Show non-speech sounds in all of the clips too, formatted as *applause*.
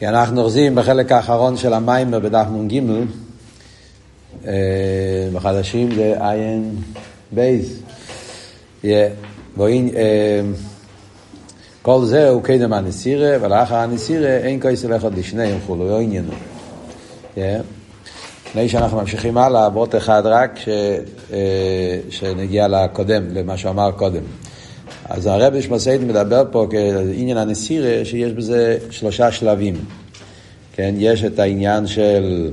כי אנחנו אוחזים בחלק האחרון של המיימר בדף נ"ג, אה, בחדשים זה עין בייז. כל זה הוא קדם הנסירה, ולאחר הנסירה אין כסף אחד לשניהם כולו, לא עניינו. לפני שאנחנו ממשיכים הלאה, באות אחד רק אה, שנגיע לקודם, למה שהוא אמר קודם. אז הרב שמסעיד מדבר פה כעניין הנסירה, שיש בזה שלושה שלבים. כן, יש את העניין של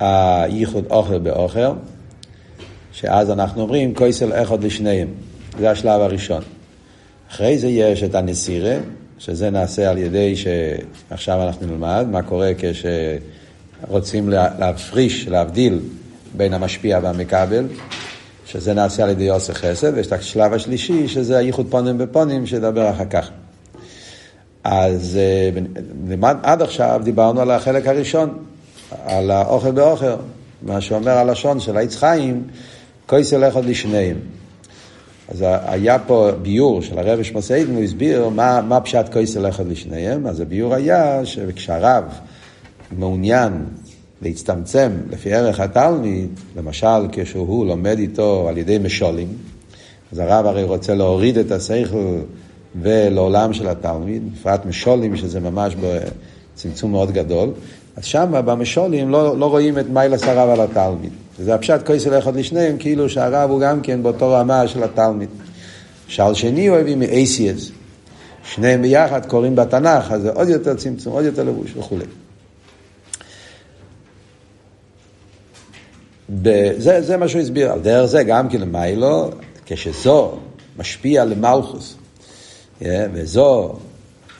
הייחוד אוכל באוכל, שאז אנחנו אומרים כויסל אחד לשניהם. זה השלב הראשון. אחרי זה יש את הנסירה, שזה נעשה על ידי שעכשיו אנחנו נלמד מה קורה כשרוצים להפריש, להבדיל בין המשפיע והמקבל. שזה נעשה על ידי עושה חסד, ויש את השלב השלישי, שזה הייחוד פונים בפונים, שידבר אחר כך. אז אה, עד עכשיו דיברנו על החלק הראשון, על האוכל באוכל, מה שאומר הלשון של העץ חיים, כויס ילך עוד לשניהם. אז היה פה ביור של הרב שמסעידן, הוא הסביר מה, מה פשט כויס ילך עוד לשניהם, אז הביור היה שכשהרב מעוניין להצטמצם לפי ערך התלמיד, למשל כשהוא לומד איתו על ידי משולים, אז הרב הרי רוצה להוריד את השכל ולעולם של התלמיד, בפרט משולים שזה ממש בצמצום מאוד גדול, אז שם במשולים לא, לא רואים את מיילס הרב על התלמיד. וזה הפשט כויסל אחד לשניהם, כאילו שהרב הוא גם כן באותו רמה של התלמיד. שעל שני הוא הביא מאייסיאס. שניהם ביחד קוראים בתנ"ך, אז זה עוד יותר צמצום, עוד יותר לבוש וכולי. זה, זה מה שהוא הסביר. על דרך זה גם כן למיילו, כשזו משפיע למלכוס, וזו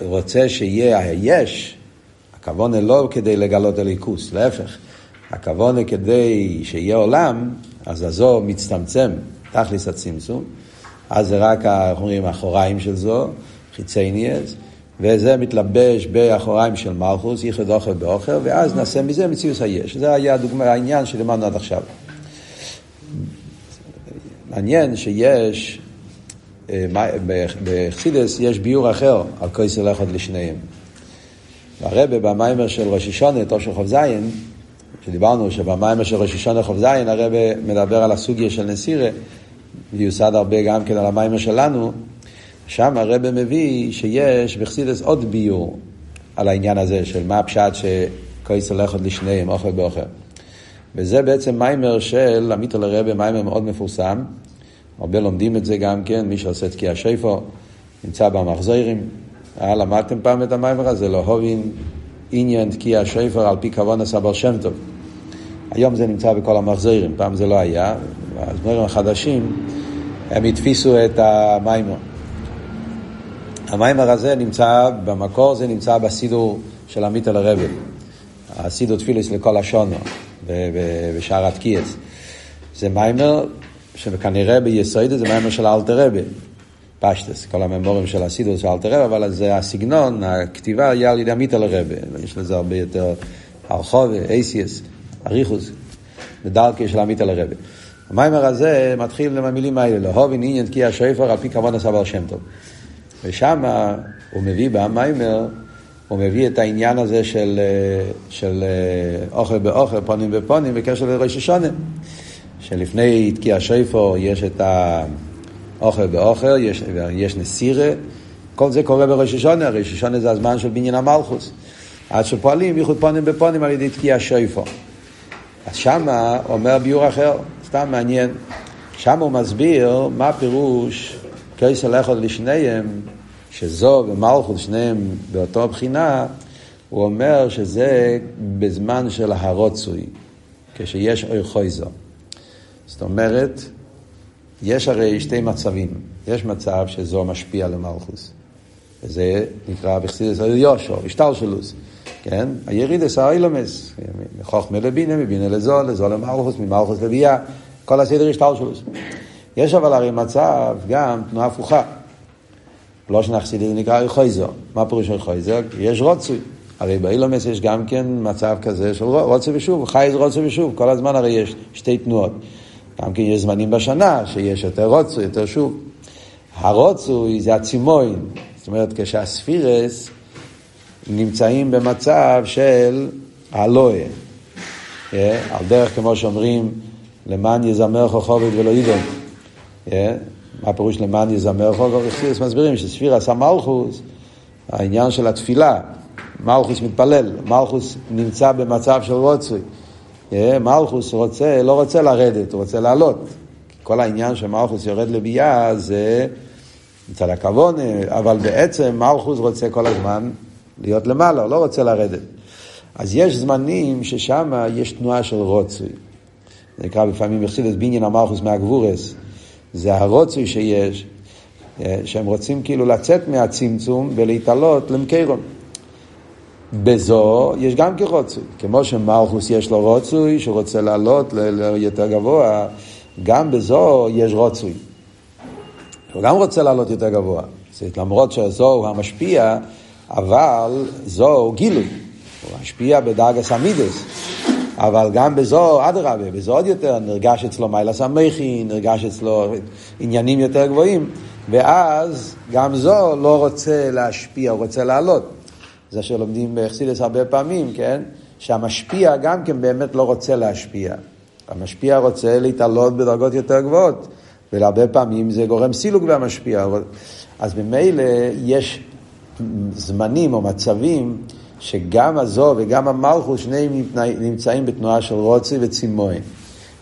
רוצה שיהיה היש, הכוונה לא כדי לגלות הליכוס, להפך. הכוונה כדי שיהיה עולם, אז הזו מצטמצם, תכלס הצמצום, אז זה רק, איך אומרים, האחוריים של זו, חיצי ניאס, וזה מתלבש באחוריים של מלכוס, ייחד אוכל באוכל, ואז נעשה מזה מציאות היש. זה היה הדוגמה, העניין שלמדנו עד עכשיו. מעניין שיש, אה, בחסידס יש ביור אחר על כויסר אחד לשניהם. והרבה במיימר של ראש השונה, טוב של חוב זין, שדיברנו שבמיימר של ראש השונה חוב זין, הרבה מדבר על הסוגיה של נסירה, ויוסד הרבה גם כן על המיימר שלנו, שם הרב מביא שיש בחסידס עוד ביור על העניין הזה של מה הפשט שכויס הולכת לשניהם, אוכל באוכל. וזה בעצם מיימר של עמית לרבה, מיימר מאוד מפורסם. הרבה לומדים את זה גם כן, מי שעושה תקיע שיפו, נמצא במחזירים. אה, למדתם פעם את המיימר הזה, לא הובין עניין תקיע שיפו על פי כוון הסבר שם טוב. היום זה נמצא בכל המחזירים, פעם זה לא היה. הזמרים החדשים, הם התפיסו את המיימר. המיימר הזה נמצא, במקור זה נמצא בסידור של עמית אל הרבי. הסידור תפילוס לכל השונו, בשער התקיעס. זה מיימר שכנראה ביסוידו זה מיימר של אלתר רבי. פשטס, כל הממורים של הסידור של אלתר רבי, אבל זה הסגנון, הכתיבה היה על ידי עמית אל הרבי. יש לזה הרבה יותר הרחוב, אייסיאס, אריכוס, בדרכי של עמית אל הרבי. המיימר הזה מתחיל עם המילים האלה, להובין עניין תקיע שויפר על פי כבוד הסבר שם טוב. ושם הוא מביא במיימר, הוא מביא את העניין הזה של, של אוכל באוכל, פונים בפונים, בקשר לראש השונה. שלפני תקיע שויפו יש את האוכל באוכל, יש, יש נסירה, כל זה קורה בראש השונה, ראש השונה זה הזמן של בניין המלכוס. עד שפועלים ייחוד פונים בפונים על ידי תקיע שויפו. אז שמה אומר ביור אחר, סתם מעניין. שם הוא מסביר מה הפירוש כסל אחד לשניהם, שזו ומלכות שניהם באותו בחינה, הוא אומר שזה בזמן של הרוצוי, כשיש אוי חויזו. זאת אומרת, יש הרי שתי מצבים. יש מצב שזו משפיע למלכוס. וזה נקרא בחסידס יושו, השתלשלוס. כן? הירידס האילומס, חוכמה לבינה, מבינה לזו, לזו למלכוס, ממלכוס לביאה, כל הסדר השתלשלוס. יש אבל הרי מצב גם תנועה הפוכה. לא שנחסידי זה נקרא חויזו. מה פירוש חויזו? יש רוצוי. הרי באילומס יש גם כן מצב כזה של רוצה ושוב, חי זה רוצה ושוב, כל הזמן הרי יש שתי תנועות. גם כן יש זמנים בשנה שיש יותר רוצוי, יותר שוב. הרוצוי זה הצימוין, זאת אומרת כשהספירס נמצאים במצב של הלואה. על דרך כמו שאומרים, למען יזמר חוכבת ולא ידום. מה פירוש למען יזמר חוכבת? מסבירים שספירס המלכוס, העניין של התפילה, מלכוס מתפלל, מלכוס נמצא במצב של רוצוי. מלכוס רוצה, לא רוצה לרדת, הוא רוצה לעלות. כל העניין שמלכוס יורד לביאה זה מצד הכבוד, אבל בעצם מלכוס רוצה כל הזמן להיות למעלה, הוא לא רוצה לרדת. אז יש זמנים ששם יש תנועה של רוצוי. זה נקרא לפעמים בחסידס בניין המלכוס מהגבורס. זה הרוצוי שיש, שהם רוצים כאילו לצאת מהצמצום ולהתעלות למקרון. בזו יש גם כרוצוי. כמו שמלכוס יש לו רוצוי, שהוא רוצה לעלות ליותר גבוה, גם בזו יש רוצוי. הוא גם רוצה לעלות יותר גבוה. זאת למרות שזו הוא המשפיע, אבל זו הוא גילוי. הוא משפיע בדרגס המידס. אבל גם בזו, אדרבה, בזו עוד יותר, נרגש אצלו מיילה סמכי, נרגש אצלו עניינים יותר גבוהים, ואז גם זו לא רוצה להשפיע, הוא רוצה לעלות. זה שלומדים באכסידס הרבה פעמים, כן? שהמשפיע גם כן באמת לא רוצה להשפיע. המשפיע רוצה להתעלות בדרגות יותר גבוהות, והרבה פעמים זה גורם סילוג במשפיע. אז ממילא יש זמנים או מצבים שגם הזו וגם המלכוס שניהם נמצאים בתנועה של רוצי וצימוי.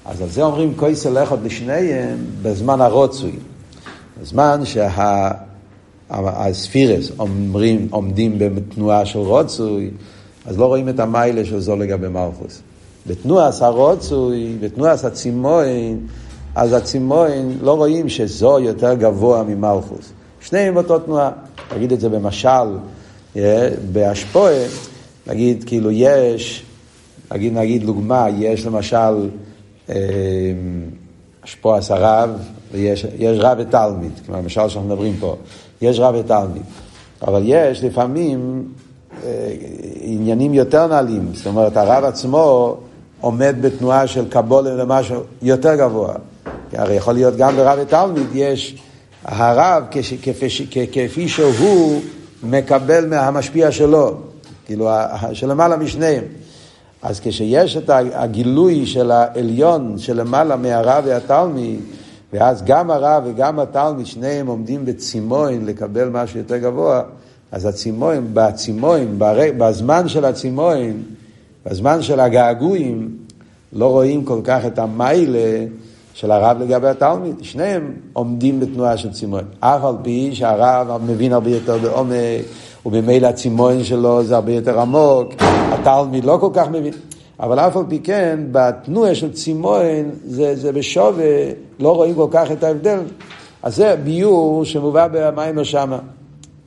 אז על זה אומרים כויסל אחד לשניהם בזמן הרוצוי. בזמן שהספירס אומרים, עומדים בתנועה של רוצוי, אז לא רואים את המיילה של זו לגבי מלכוס. בתנועה הרוצוי, בתנועה הצימוין, אז הצימוין לא רואים שזו יותר גבוה ממלכוס. שניהם באותו תנועה. תגיד את זה במשל, בהשפועה, נגיד כאילו יש, נגיד נגיד דוגמה, יש למשל השפועה הרב, ויש רב ותלמיד, כמו למשל שאנחנו מדברים פה, יש רב ותלמיד, אבל יש לפעמים עניינים יותר נעלים, זאת אומרת הרב עצמו עומד בתנועה של קבולה למשהו יותר גבוה. הרי יכול להיות גם ברב ותלמיד יש הרב כפי שהוא מקבל מהמשפיע שלו, כאילו שלמעלה משניהם. אז כשיש את הגילוי של העליון שלמעלה מהרב והתלמיד, ואז גם הרב וגם התלמיד, שניהם עומדים בצימוין לקבל משהו יותר גבוה, אז הצימוין, בצימוין, בזמן של הצימוין, בזמן של הגעגועים, לא רואים כל כך את המיילה של הרב לגבי התלמיד. שניהם עומדים בתנועה של צימון. אף על פי שהרב מבין הרבה יותר בעומק, וממילא הצימון שלו זה הרבה יותר עמוק, התלמיד לא כל כך מבין. אבל אף על פי כן, בתנועה של צימון זה, זה בשווה, לא רואים כל כך את ההבדל. אז זה ביור שמובא במיימר שמה.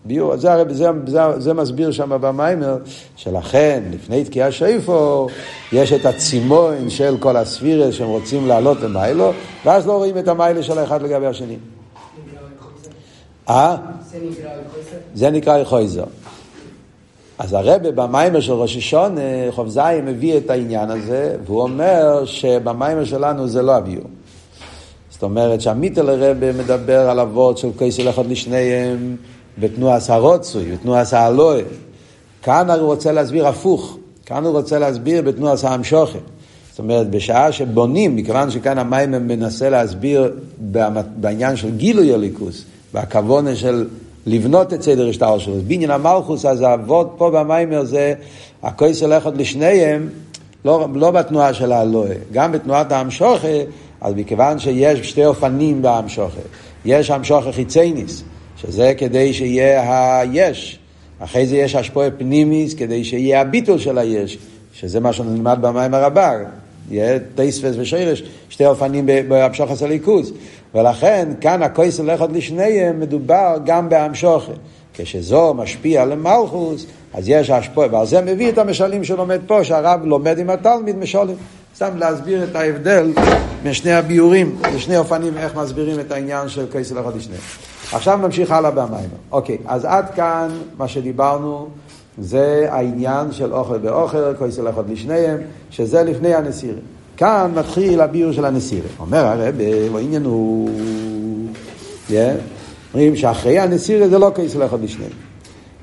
ביור, זה, זה, זה, זה מסביר שם במיימר, שלכן, לפני תקיעה שיפו, יש את הצימון של כל הספירס שהם רוצים לעלות למיילו, ואז לא רואים את המיילה של האחד לגבי השני. אה? זה נקרא יחויזר. אז הרבה במיימר של ראש השונה, חוב זין מביא את העניין הזה, והוא אומר שבמיימר שלנו זה לא הביור. זאת אומרת שהמיטל הרבה מדבר על אבות של כסל אחד לשניהם, בתנועת הרוצוי, בתנועת האלוהי. כאן הוא רוצה להסביר הפוך, כאן הוא רוצה להסביר בתנועת המשוכן. זאת אומרת, בשעה שבונים, מכיוון שכאן המים מנסה להסביר בעניין של גילוי הליכוס, והכוונה של לבנות את סדר השטר שלו. בעניין המלכוס, אז העבוד פה במיימר זה, הכויס עוד לשניהם, לא, לא בתנועה של האלוהי, גם בתנועת האמשוכה, אז מכיוון שיש שתי אופנים באמשוכה, יש אמשוכה חיצייניס, שזה כדי שיהיה היש. אחרי זה יש השפועה פנימיס כדי שיהיה הביטול של היש, שזה מה שנלמד במים הרבר. יהיה טייספס ושירש, שתי אופנים בהמשוך הליכוז. ולכן כאן הכויס הולך עוד לשניהם, מדובר גם בהמשוכת. כשזו משפיע למלכוס, אז יש השפועה, ועל זה מביא את המשלים שלומד פה, שהרב לומד עם התלמיד משולים. סתם להסביר את ההבדל בין שני הביורים, בשני אופנים איך מסבירים את העניין של הולך עוד לשניהם. עכשיו נמשיך הלאה במיימר. אוקיי, אז עד כאן מה שדיברנו זה העניין של אוכל באוכל, כויסל אחד לשניהם, שזה לפני הנסירה. כאן מתחיל הביור של הנסירה. אומר הרב, העניין הוא... אומרים שאחרי הנסירה זה לא כויסל אחד לשניהם.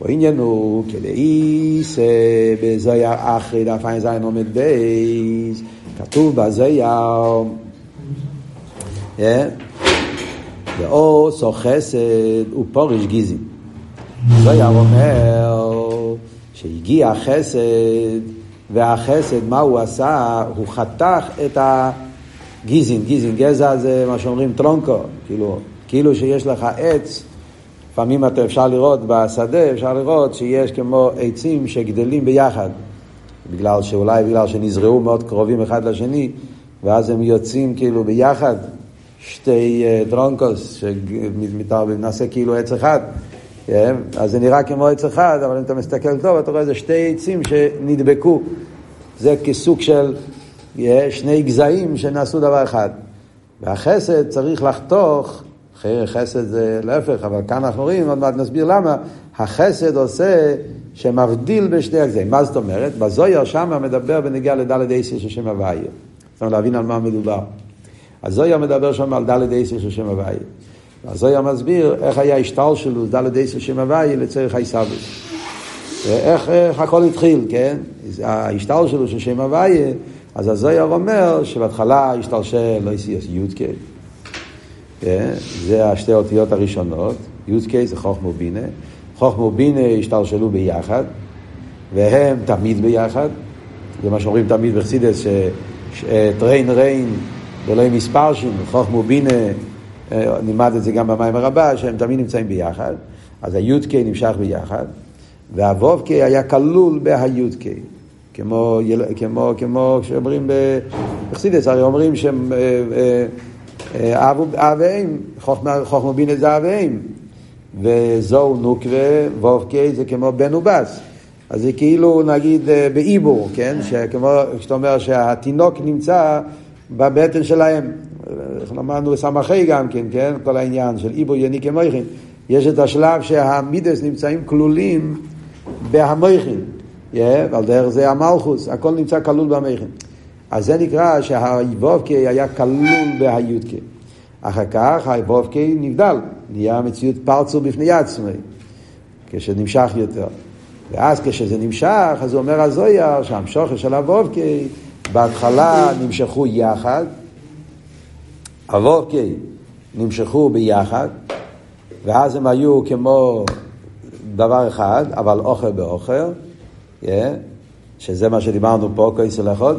העניין הוא כדאיס בזויר אחרי דף עין זין עומד בייס, כתוב בזויר, ועוש או חסד ופורש גיזים. זויר אומר שהגיע חסד, והחסד, מה הוא עשה? הוא חתך את הגיזין, גיזין, גזע זה מה שאומרים טרונקו, כאילו, כאילו שיש לך עץ לפעמים אתה אפשר לראות בשדה, אפשר לראות שיש כמו עצים שגדלים ביחד. בגלל שאולי בגלל שנזרעו מאוד קרובים אחד לשני, ואז הם יוצאים כאילו ביחד, שתי uh, דרונקוס, שנעשה כאילו עץ אחד. כן? אז זה נראה כמו עץ אחד, אבל אם אתה מסתכל טוב, אתה רואה איזה שתי עצים שנדבקו. זה כסוג של yeah, שני גזעים שנעשו דבר אחד. והחסד צריך לחתוך חסד זה להפך, אבל כאן אנחנו רואים, עוד מעט נסביר למה, החסד עושה שמבדיל בשני הגזעים. מה זאת אומרת? בזויר שם מדבר בנגיעה לדלת אייסר של שם הוויה. זאת אומרת, להבין על מה מדובר. הזויר מדבר שם על דלת אייסר של שם הוויה. הזויר מסביר איך היה השטר שלו, דלת אייסר של שם הוויה, לצורך הישרדוס. איך, איך הכל התחיל, כן? ההשטר שלו של שם הוויה, אז הזויר אומר שבהתחלה השתלשל לא יסיוס יודקי. כן? זה השתי האותיות הראשונות, י"ק זה חוכמו בינה, חוכמו בינה השתלשלו ביחד, והם תמיד ביחד, זה מה שאומרים תמיד בחסידס, שטריין ריין ולא מספר שם, חוכמו בינה, אה, נלמד את זה גם במים הרבה, שהם תמיד נמצאים ביחד, אז הי"ק נמשך ביחד, והו"ק היה כלול בהי"ק. כמו, כמו, כמו שאומרים בחסידס, הרי אומרים שהם אה, אה, אב ואם, חוכמה בינה זה אב ואם. וזוהו נוקווה, וובקי זה כמו בן ובס. אז זה כאילו נגיד בעיבור, כן? שכמו שאתה אומר שהתינוק נמצא בבטן שלהם. למדנו בסמכי גם כן, כן? כל העניין של עיבור יניק המויכין. יש את השלב שהמידס נמצאים כלולים בהמויכין. Yeah, ועל דרך זה המלכוס, הכל נמצא כלול במויכין. אז זה נקרא שהאיבובקי היה כלול בהיודקי. אחר כך האיבובקי נבדל, נהיה מציאות פרצו בפני עצמי, כשנמשך יותר. ואז כשזה נמשך, אז הוא אומר הזויר שהמשוכר של אבובקי, בהתחלה נמשכו יחד, אבובקי נמשכו ביחד, ואז הם היו כמו דבר אחד, אבל אוכל באוכל, yeah, שזה מה שדיברנו פה, כויסל אחד.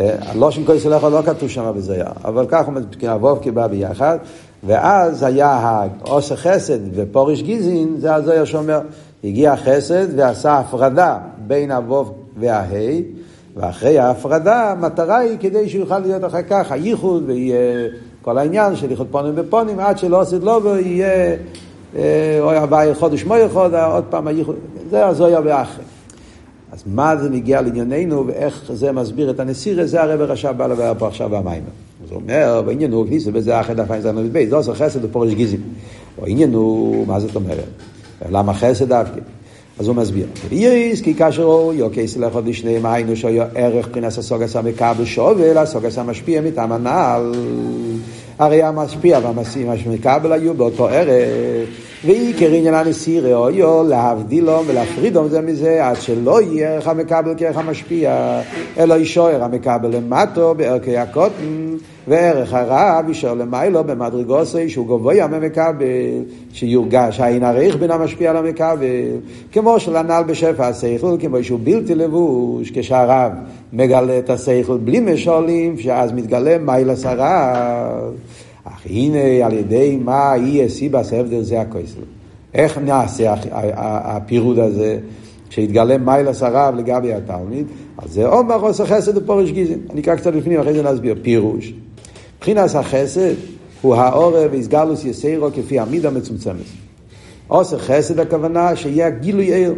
הלושן כויס הלכה לא כתוב שם בזויה, אבל כך הוא אבוב כבא ביחד, ואז היה העושה חסד ופורש גיזין, זה הזויה שאומר, הגיע חסד ועשה הפרדה בין אבוב וההי, ואחרי ההפרדה, המטרה היא כדי שיוכל להיות אחר כך הייחוד, ויהיה כל העניין של ייחוד פונים ופונים, עד שלא עושה לו ויהיה אוי אביי חודש מוי חוד, עוד פעם הייחוד, זה הזויה ואחרי. אז מה זה מגיע לענייננו ואיך זה מסביר את הנסירה, זה הרב רשע בא לדבר פה עכשיו במים. אז הוא אומר, בעניין הוא כניסו בזה אחרי דף עין זמן בית, זה עושה חסד ופורש גיזים. העניין הוא, מה זאת אומרת? למה חסד דווקא? אז הוא מסביר. איריס, כי כאשר הוא יוקייס לך לשניהם היינו שהיה ערך מבחינת הסוגס המקבל שובל, הסוגס המשפיע מטעם הנעל. הרי המשפיע והמקבל היו באותו ערך. ועיקר עניין הנשיא ראויו להבדילו ולהפרידו זה מזה עד שלא יהיה ערך המקבל כערך המשפיע אלא ישוער המקבל למטו בערכי הקוטן וערך הרב ישור למיילו במדרגוסי שהוא גבוה ממקבל שיורגש העין עריך בין המשפיע למקבל כמו שלנ"ל בשפע השכל כמו שהוא בלתי לבוש כשהרב מגלה את השכל בלי משולים שאז מתגלה מיילס הרב אך הנה על ידי מה יהיה סיבס הבדל זה הכויסל. איך נעשה הפירוד הזה שהתגלם מיילס הרב לגבי התלמיד? אז זה עומר עושה חסד ופורש גיזין. אני אקרא קצת לפנים, אחרי זה נסביר. פירוש. מבחינת החסד הוא העורב ויסגלוס יסיירו כפי המידה מצומצמת. עושה חסד הכוונה שיהיה גילוי עיר.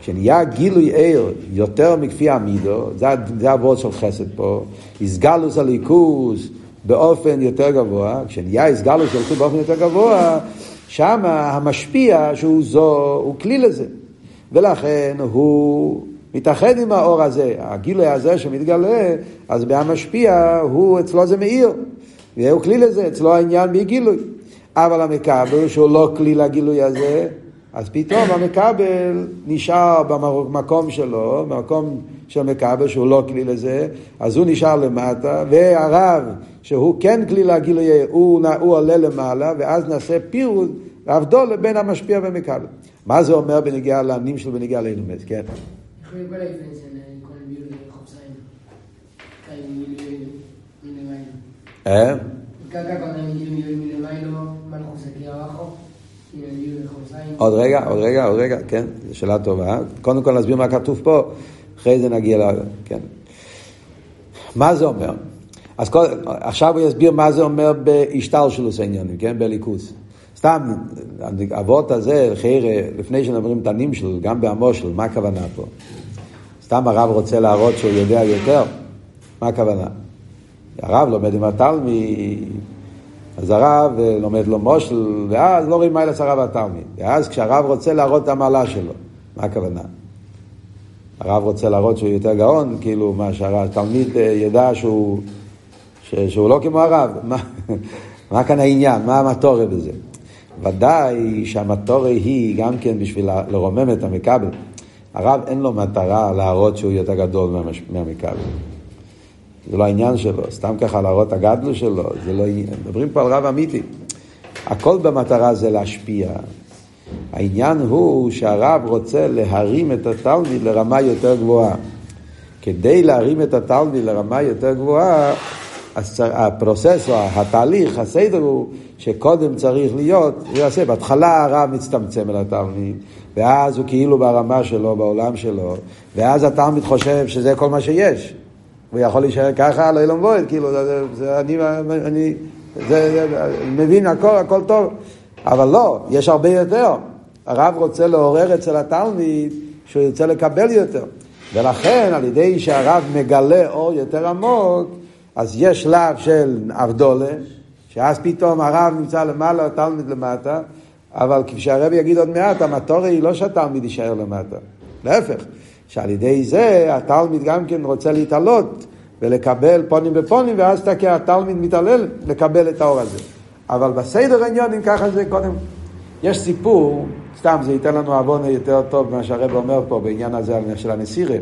כשנהיה גילוי עיר יותר מכפי המידו, זה, זה הוורד של חסד פה, איסגלוס הליכוס, באופן יותר גבוה, כשנהיה הסגלו של באופן יותר גבוה, שם המשפיע שהוא זו, הוא כלי לזה. ולכן הוא מתאחד עם האור הזה, הגילוי הזה שמתגלה, אז בהמשפיע הוא, אצלו זה מאיר, והוא כלי לזה, אצלו העניין בגילוי. אבל המקבל שהוא לא כלי לגילוי הזה, אז פתאום המקבל נשאר במקום שלו, במקום של מקבל שהוא לא כלי לזה, אז הוא נשאר למטה, והרב שהוא כן כלי לגילוי, הוא, הוא עולה למעלה, ואז נעשה פירוד והבדול בין המשפיע ומקבל. מה זה אומר בנגיעה לענים שלו בנגיעה לאילומס, כן? אה? עוד רגע, עוד רגע, עוד רגע, כן, זו שאלה טובה. קודם כל נסביר מה כתוב פה, אחרי זה נגיע ל... כן. מה זה אומר? אז כל, עכשיו הוא יסביר מה זה אומר בהשתלשלוס העניינים, כן? בליכוס. סתם, אבות הזה, חיירה, לפני שנדברים את הנים שלו, גם בהמושל, מה הכוונה פה? סתם הרב רוצה להראות שהוא יודע יותר? מה הכוונה? הרב לומד עם התלמיד, אז הרב אה, לומד לו מושל, ואז לא רואים מה אלס הרב התלמיד. ואז כשהרב רוצה להראות את המעלה שלו, מה הכוונה? הרב רוצה להראות שהוא יותר גאון, כאילו מה שהתלמיד אה, ידע שהוא, שהוא לא כמו הרב. *laughs* מה, מה כאן העניין? מה המטורת בזה? ודאי שהמטורת היא גם כן בשביל לרומם את המכבל. הרב אין לו מטרה להראות שהוא יותר גדול מהמכבל. זה לא העניין שלו, סתם ככה להראות את הגדלו שלו, זה לא עניין. מדברים פה על רב אמיתי. הכל במטרה זה להשפיע. העניין הוא שהרב רוצה להרים את התלמיד לרמה יותר גבוהה. כדי להרים את התלמיד לרמה יותר גבוהה, הפרוסס או התהליך, הסדר הוא שקודם צריך להיות, הוא יעשה, בהתחלה הרב מצטמצם אל התלמיד, ואז הוא כאילו ברמה שלו, בעולם שלו, ואז התלמיד חושב שזה כל מה שיש. הוא יכול להישאר ככה, לא ילום בועד, כאילו, זה, זה, אני, אני זה, זה, מבין הכל, הכל טוב, אבל לא, יש הרבה יותר. הרב רוצה לעורר אצל התלמיד שהוא ירצה לקבל יותר. ולכן, על ידי שהרב מגלה אור יותר עמוק, אז יש שלב של אבדולה, שאז פתאום הרב נמצא למעלה, התלמיד למטה, אבל כפי יגיד עוד מעט, המטורי היא לא שהתלמיד יישאר למטה. להפך, שעל ידי זה התלמיד גם כן רוצה להתעלות ולקבל פונים בפונים, ואז תקע התלמיד מתעלל לקבל את האור הזה. אבל בסדר העניונים ככה זה קודם. יש סיפור, סתם זה ייתן לנו עוון יותר טוב ממה שהרב אומר פה בעניין הזה של הנסירה.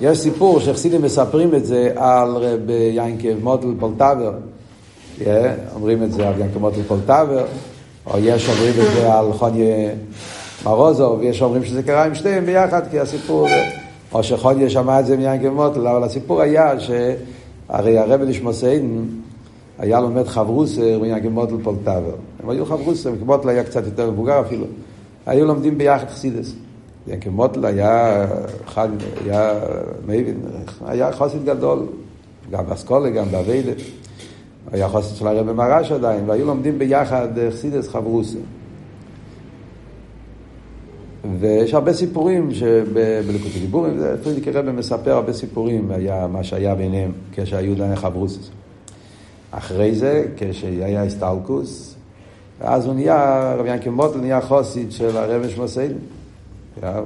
יש סיפור שחסידים מספרים את זה על רב ינקב מוטל פולטבר. Yeah, אומרים את זה על ינקב מוטל פולטבר, או יש אומרים את זה על חוניה מרוזוב, ויש אומרים שזה קרה עם שתיהם ביחד, כי הסיפור, או שחוניה שמע את זה מיינקב מוטל, אבל הסיפור היה שהרי הרב לשמוסיין היה לומד חברוסר מיינקב מוטל פולטבר. הם היו חברוסר, מוטל היה קצת יותר מבוגר אפילו. היו לומדים ביחד חסידס. ינקב מוטל היה חג, היה מבין, היה חוסית גדול, גם באסכולה, גם באביידה. היה חוסית של הרב מרש עדיין, והיו לומדים ביחד חסידס חברוסר. ויש הרבה סיפורים שבליקוד דיבורים, פרידיק רבי מספר הרבה סיפורים, היה מה שהיה ביניהם כשהיו דני חברוסס. אחרי זה, כשהיה הסטלקוס, ואז הוא נהיה, רבי ינקי מוטל נהיה חוסית של הרבי שמוסיין,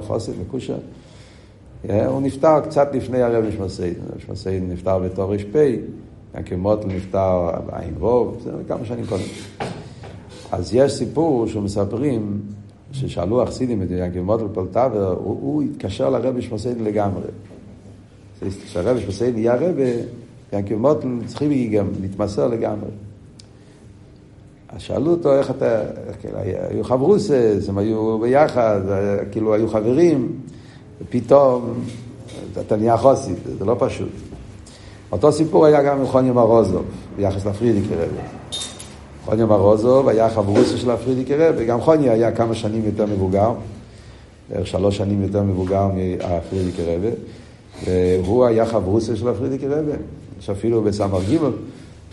חוסית מקושר. הוא נפטר קצת לפני הרבי שמוסיין, הרבי שמוסיין נפטר בתור ר"פ, ינקי מוטל נפטר בעין ווב, זה כמה שנים קודם. אז יש סיפור שמספרים ששאלו החסידים את ינקי מוטל פולטאבר, הוא, הוא התקשר לרבי שמוסייני לגמרי. כשהרבי שמוסייני נהיה רבי, ינקי צריכים להתמסר לגמרי. אז שאלו אותו איך אתה, כאילו, היו חברוסס, הם היו ביחד, כאילו היו חברים, ופתאום אתה נהיה חוסית, זה לא פשוט. אותו סיפור היה גם עם חוני מרוזוב, ביחס לפרידיקי רבי. חוניה מרוזוב היה חברוסה של הפרידיקי רב, וגם חוניה היה כמה שנים יותר מבוגר, בערך שלוש שנים יותר מבוגר מהפרידיקי רב, והוא היה חברוסה של הפרידיקי רב, יש אפילו בסמר לא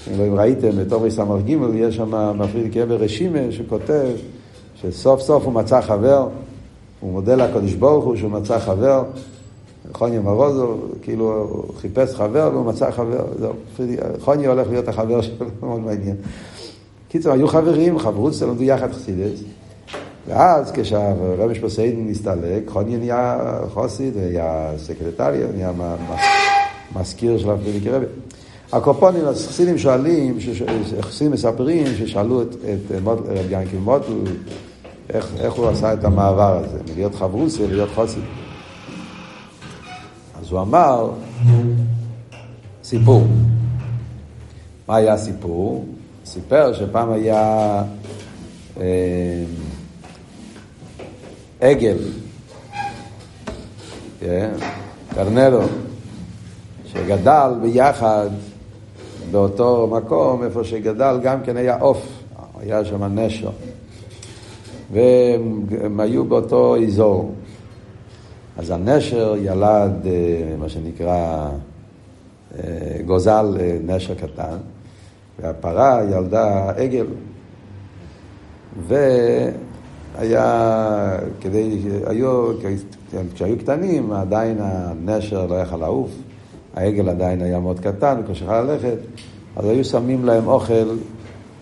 אם ראיתם, בתור סמר גימל, יש שם בפרידיקי רב רשימה שכותב שסוף סוף הוא מצא חבר, הוא מודה לקדוש ברוך הוא שהוא מצא חבר, חוניה מרוזוב, כאילו הוא חיפש חבר והוא מצא חבר, זהו, חוניה הולך להיות החבר שלו, *laughs* מאוד מעניין. קיצור, היו חברים, חברו אצלנו למדו יחד חסידס. ואז כשהרבי שפוסיידן נסתלק, חוניה נהיה חוסית, נהיה סקרטריה, נהיה מזכיר של הפרידיקי רבי. הקופונים, החסידים שואלים, החסידים מספרים ששאלו את, את רבי ינקי מוטל, איך, איך הוא עשה את המעבר הזה, מלהיות חברוסי להיות חוסי. אז הוא אמר סיפור. מה היה הסיפור? סיפר שפעם היה אה, עגל, כן? קרנלו, שגדל ביחד באותו מקום, איפה שגדל גם כן היה עוף, היה שם נשר. והם היו באותו אזור. אז הנשר ילד, אה, מה שנקרא, אה, גוזל נשר קטן, והפרה ילדה עגל. והיה, כדי, היו, כשהיו קטנים עדיין הנשר לא יכל לעוף, העגל עדיין היה מאוד קטן, כשהוא יכול ללכת, אז היו שמים להם אוכל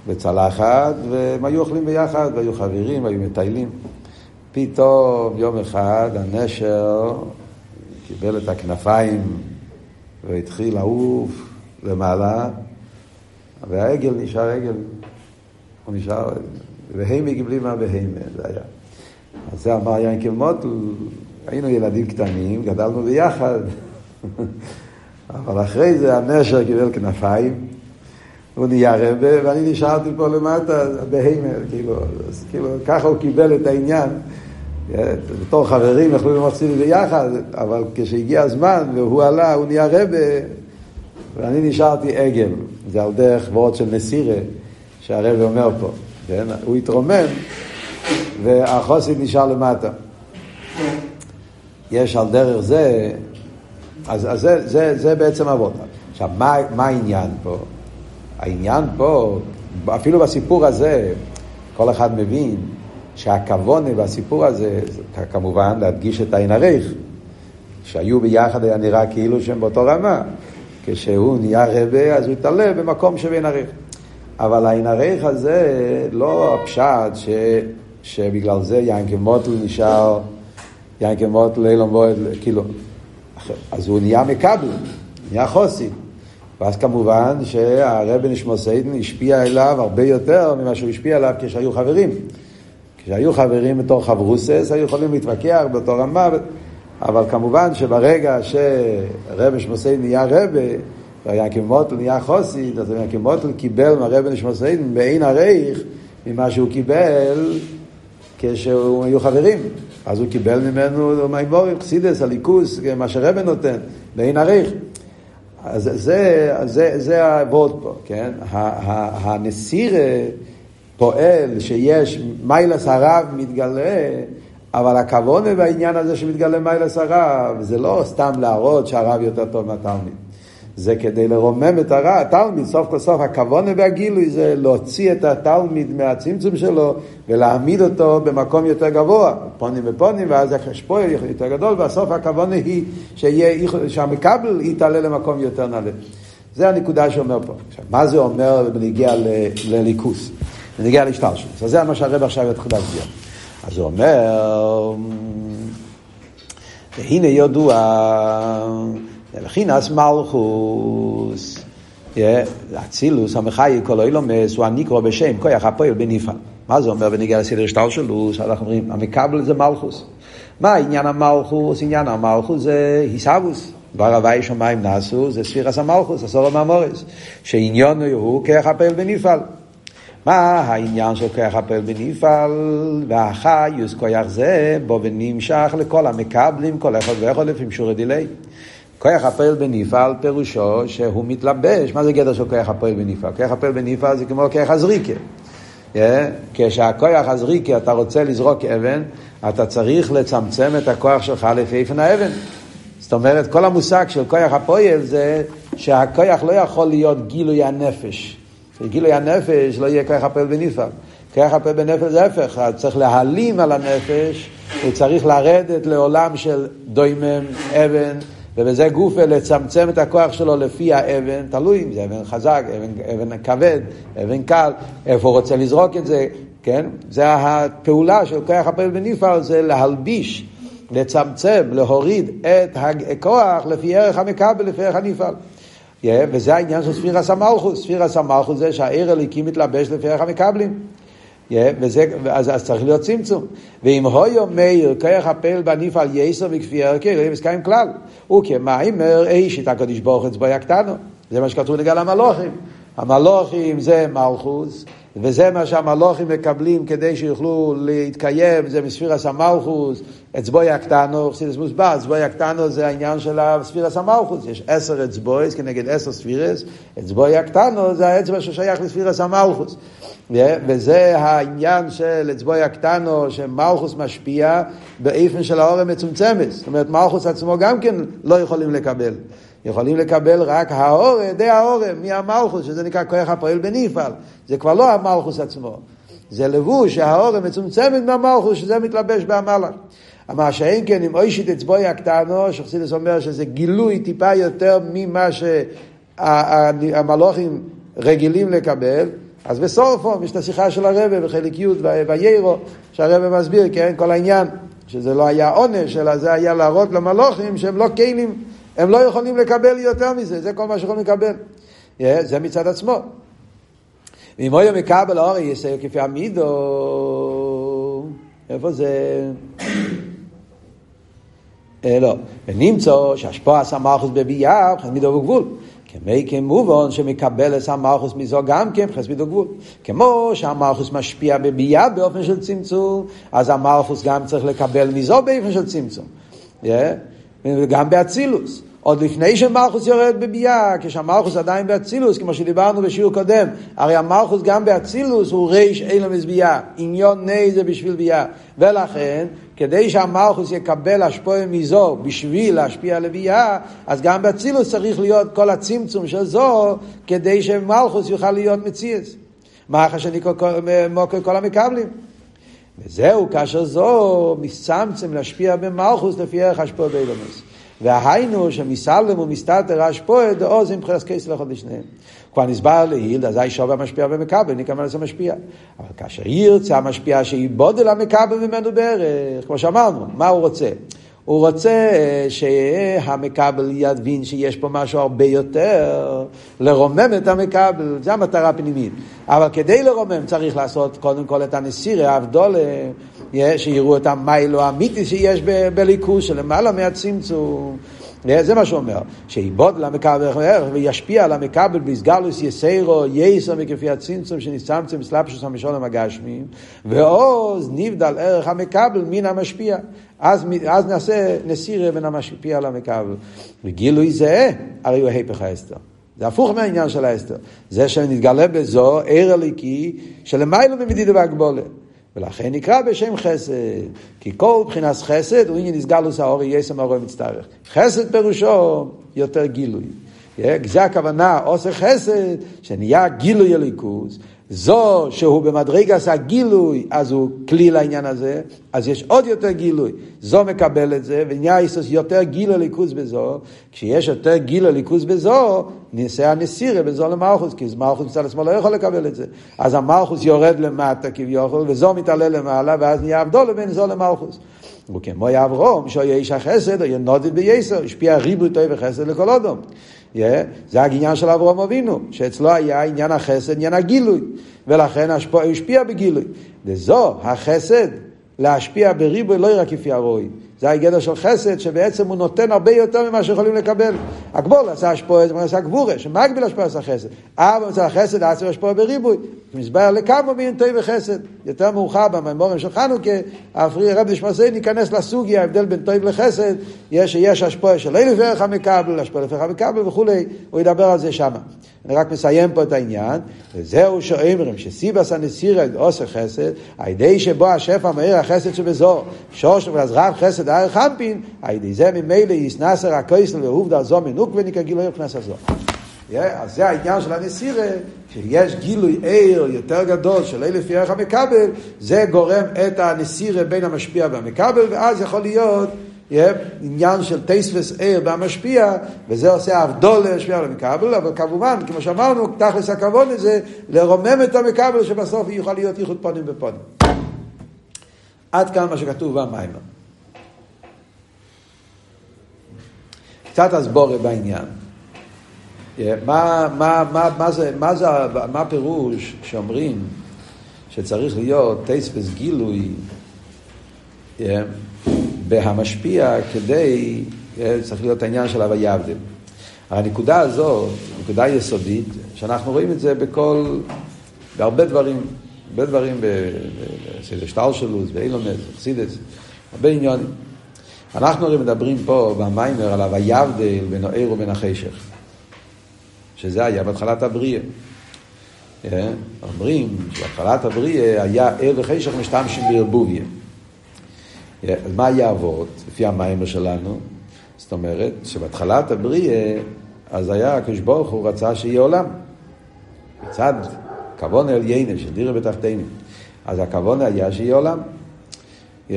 בצלחת, והם היו אוכלים ביחד, והיו חברים, היו מטיילים. פתאום יום אחד הנשר קיבל את הכנפיים והתחיל לעוף למעלה, והעגל נשאר עגל. הוא נשאר, והימי קיבלי מה בהימה, זה היה. אז זה אמר ינקל מוטל, היינו ילדים קטנים, גדלנו ביחד, *laughs* אבל אחרי זה הנשר קיבל כנפיים, הוא נהיה רבה, ואני נשארתי פה למטה בהימר, כאילו, אז כאילו, ככה הוא קיבל את העניין. בתור חברים יכלו ללמוד חסידות ביחד, אבל כשהגיע הזמן והוא עלה, הוא נהיה רבה, ואני נשארתי עגל. זה על דרך וורד של נסירה, שהרבה אומר פה. כן? הוא התרומם, והחוסית נשאר למטה. יש על דרך זה, אז, אז זה, זה, זה בעצם עבודה. עכשיו, מה, מה העניין פה? העניין פה, אפילו בסיפור הזה, כל אחד מבין שהכוונה בסיפור הזה, כמובן להדגיש את העין הריך. שהיו ביחד היה נראה כאילו שהם באותו רמה. כשהוא נהיה רבה, אז הוא התעלה במקום שבין הריך. אבל העין הריך הזה, לא הפשט ש, שבגלל זה ינקי מוטל נשאר, ינקי מוטל אילון בועד, כאילו, אז הוא נהיה מקבל, נהיה חוסי. ואז כמובן שהרבי נשמוסיידן השפיע אליו הרבה יותר ממה שהוא השפיע עליו כשהיו חברים. כשהיו חברים בתור חברוסס, היו יכולים להתווכח באותו רמה, אבל כמובן שברגע שרבי נשמוסיידן נהיה רבי, וינקי מוטל נהיה חוסית, אז ינקי מוטל קיבל מהרבי נשמוסיידן בעין הרייך ממה שהוא קיבל כשהיו היו חברים. אז הוא קיבל ממנו מימורים, חסידס, הליכוס, מה שרבי נותן, בעין הרייך. אז זה, זה, זה העבוד פה, כן? הנסירה פועל שיש מיילס הרב מתגלה, אבל הכוונה בעניין הזה שמתגלה מיילס הרב, זה לא סתם להראות שהרב יותר טוב מהתלמיד. זה כדי לרומם את התלמיד, סוף כל סוף הכוונה והגילוי זה להוציא את התלמיד מהצמצום שלו ולהעמיד אותו במקום יותר גבוה, פונים ופונים, ואז השפוע יותר גדול, והסוף הכוונה היא שיהיה, שהמקבל יתעלה למקום יותר נעלה. זה הנקודה שאומר פה. עכשיו, מה זה אומר בנגיע לליכוס? בנגיע להשתלשלות. אז זה מה שהרב עכשיו יתחיל להסביר. אז הוא אומר, והנה ידוע לבחינס מלכוס. אצילוס המחיי כל אילומס הוא הנקרא בשם כוח הפועל בנפעל. מה זה אומר בניגיע לסדר שטר שלו? אנחנו אומרים, המקבל זה מלכוס. מה עניין המלכוס? עניין המלכוס זה היסבוס. דבר הווי שמיים נעשו זה ספירס המלכוס, הסורו מהמורס. שעניון הוא כוח הפועל בנפעל. מה העניין של כוח הפועל בנפעל? והחיוס כוח זה בו ונמשך לכל המקבלים, כל אחד ואחד לפי שורי דילי. כוח הפועל בנפעל פירושו שהוא מתלבש, מה זה גדר של כוח הפועל בנפעל? כוח הפועל בנפעל זה כמו כוח הזריקה. Yeah, כשהכוח הזריקה אתה רוצה לזרוק אבן, אתה צריך לצמצם את הכוח שלך לפי איפן האבן. זאת אומרת, כל המושג של כוח הפועל זה שהכוח לא יכול להיות גילוי הנפש. גילוי הנפש לא יהיה כוח הפועל בנפעל. כוח הפועל בנפש זה ההפך, צריך להעלים על הנפש, הוא צריך לרדת לעולם של דוימם, אבן. ובזה גופה לצמצם את הכוח שלו לפי האבן, תלוי אם זה אבן חזק, אבן, אבן כבד, אבן קל, איפה הוא רוצה לזרוק את זה, כן? זה הפעולה של כוח הפעיל בנפעל, זה להלביש, לצמצם, להוריד את הכוח לפי ערך המקבל, לפי ערך הנפעל. Yeah, וזה העניין של ספירס המלכוס. ספירס המלכוס זה שהעיר הליקים מתלבש לפי ערך המקבלים. וזה, אז, אז צריך להיות צמצום. ואם הויו מאיר כוח הפעל בניף על יסר וכפייה ערכי, לא ימסקיים כלל. וכמיימר אישית הקדוש ברוך הוא צבויה קטנו. זה מה שכתוב לגל המלוכים. המלוכים זה מלכוס, וזה מה שהמלוכים מקבלים כדי שיוכלו להתקיים, זה מספירס המלכוס, אצבוי הקטנו, חסידס מוסבר, אצבוי הקטנו זה העניין של ספירס המלכוס, יש עשר אצבויס כנגד עשר ספירס, אצבוי הקטנו זה האצבע ששייך לספירס המלכוס. וזה העניין של אצבוי הקטנו, שמלכוס משפיע באיפן של האור המצומצמת. זאת אומרת, מלכוס עצמו גם כן לא יכולים לקבל. יכולים לקבל רק האור, די האור, מהמלכוס, שזה נקרא כוח הפועל בנפעל. זה כבר לא המלכוס עצמו. זה לבוש שהאור מצומצמת מהמלכוס, שזה מתלבש בהמלך. מה שאין כן, אם אוישית אצבוי הקטנו, שחסידס אומר שזה גילוי טיפה יותר ממה שהמלוכים רגילים לקבל, אז בסורפו יש את השיחה של הרבה בחלק י' ויירו, שהרבה מסביר, כן, כל העניין, שזה לא היה עונש, אלא זה היה להראות למלוכים שהם לא כלים הם לא יכולים לקבל יותר מזה, זה כל מה שיכולים לקבל. זה מצד עצמו. ואם הוא מקבל אורי יסר כפי המידו, איפה זה? אה, לא. ונמצא שהשפוע סמכוס בביאה, חס מידו וגבול. כמי כמובן שמקבל את המלכוס מזו גם כן חס מידו וגבול. כמו שהמלכוס משפיע בביאה באופן של צמצום, אז המלכוס גם צריך לקבל מזו באופן של צמצום. וגם באצילוס. עוד לפני שמלכוס יורד בביאה, כשהמלכוס עדיין באצילוס, כמו שדיברנו בשיעור קודם, הרי המלכוס גם באצילוס הוא ריש אילמס ביאה, עניון ני זה בשביל ביאה. ולכן, כדי שהמלכוס יקבל השפועה מזו בשביל להשפיע על הביאה, אז גם באצילוס צריך להיות כל הצמצום של זו, כדי שמלכוס יוכל להיות מציאס. שאני מוקר כל המקבלים. וזהו, כאשר זו מצמצם להשפיע במלכוס לפי ערך השפועה באילמס. והיינו שמסלם ומסתתר אשפועה דעוז עם חרס קייס לאחד לשניהם. כבר נסבר להיל, אזי שובה משפיע ומקבל, נקרא לזה משפיע. אבל כאשר ירצה המשפיע שיבודל המקבל ממנו בערך, כמו שאמרנו, מה הוא רוצה? הוא רוצה שהמקבל יבין שיש פה משהו הרבה יותר, לרומם את המקבל, זו המטרה הפנימית. אבל כדי לרומם צריך לעשות קודם כל את הנסירי, האבדולה, שיראו את המיילו האמיתי שיש בליכוז שלמעלה מהצמצום. זה מה שהוא אומר, שיבוד למקבל וישפיע על המקבל ביסגלוס יסיירו יסר מכפי הצמצום שניצמצם סלפשוס המשולם הגשמים ועוז נבדל ערך המקבל מן המשפיע. אז, אז נעשה נסירה בין המשפיע על המקבל. וגילוי זה הרי הוא ההפך האסתר זה הפוך מהעניין של האסתר זה שנתגלה בזו ער הליקי שלמיילו במדידה והגבולת ולכן נקרא בשם חסד, כי כל מבחינת חסד הוא עניין נסגלוס האורי יסם האורי מצטרך. חסד פירושו יותר גילוי. זה הכוונה, עושה חסד, שנהיה גילוי הליכוז. זו שהוא במדרגס הגילוי, אז הוא כלי לעניין הזה, אז יש עוד יותר גילוי. זו מקבל את זה, ונהיה איסוס יותר גילוי ליכוז בזו. כשיש יותר גילוי ליכוז בזו, נעשה הנסירה בזו למלכוס, כי מלכוס מצד עצמו לא יכול לקבל את זה. אז המלכוס יורד למטה כביכול, וזו מתעלה למעלה, ואז נהיה הבדול בין זו למלכוס. וכמו יעברום, שהוא יהיה איש החסד, או יהיה נודד בייסר, השפיע ריבוי טוב וחסד לכל אדום. Yeah, זה העניין של אברהם אבינו, שאצלו היה עניין החסד, עניין הגילוי, ולכן הוא השפיע בגילוי. וזו החסד, להשפיע בריבוי לא רק כפי הרוי. זה הגדר של חסד, שבעצם הוא נותן הרבה יותר ממה שיכולים לקבל. הגבול עשה השפועה, זה עשה גבורה, שמגביל השפועה עשה חסד. אבא מצא החסד, עצר השפועה בריבוי. מסבר לכמה בין טוב וחסד. יותר מאוחר במימורים של חנוכה, הפרי רב נשמסי ניכנס לסוגיה, ההבדל בין טוב לחסד, יש שיש השפועה של אלף ערך המקבל, השפועה לפי המקבל וכולי, הוא ידבר על זה שמה. אני רק מסיים פה את העניין, וזהו שאומרים שסיבס הנסירת עושה חסד, על ידי שבו השפע מאיר החסד שבזו, שושו ולזרב חסד אר חמפין, על ידי זה ממילא יסנסר הקויסל ועובדה זו מנוק וניקה גילוי וכנס הזו. אז זה העניין של הנסירה, שיש גילוי עיר יותר גדול של אלף ירח המקבל, זה גורם את הנסירה בין המשפיע והמקבל, ואז יכול להיות עניין של טייספס עיר במשפיע, וזה עושה אבדול להשפיע על המקבל, אבל כמובן, כמו שאמרנו, תכלס הכבוד הזה, לרומם את המקבל, שבסוף יוכל להיות ייחוד פונים בפונים. עד כאן מה שכתוב במים. קצת הסבורה בעניין. מה, מה, מה, מה, זה, מה, זה, מה הפירוש שאומרים שצריך להיות טייספס גילוי yeah, בהמשפיע כדי, yeah, צריך להיות העניין של הוויה הבדל. הנקודה הזו, נקודה יסודית, שאנחנו רואים את זה בכל, בהרבה דברים, הרבה דברים בסדר שטלשלוס, באילומס, בחסידס, הרבה עניונים. אנחנו הרי מדברים פה במיימר על הוויה הבדל בין העיר ובין החשך, שזה היה בהתחלת הבריאה. אה? אומרים שבהתחלת הבריאה היה ער וחשך משתמשים בערבוביה. אה, מה אבות, לפי המיימר שלנו? זאת אומרת, שבהתחלת הבריאה, אז היה הקדוש ברוך הוא רצה שיהיה עולם. מצד כוון אל יינה של דירה בתחתינו. אז הכוון היה שיהיה עולם. Yeah.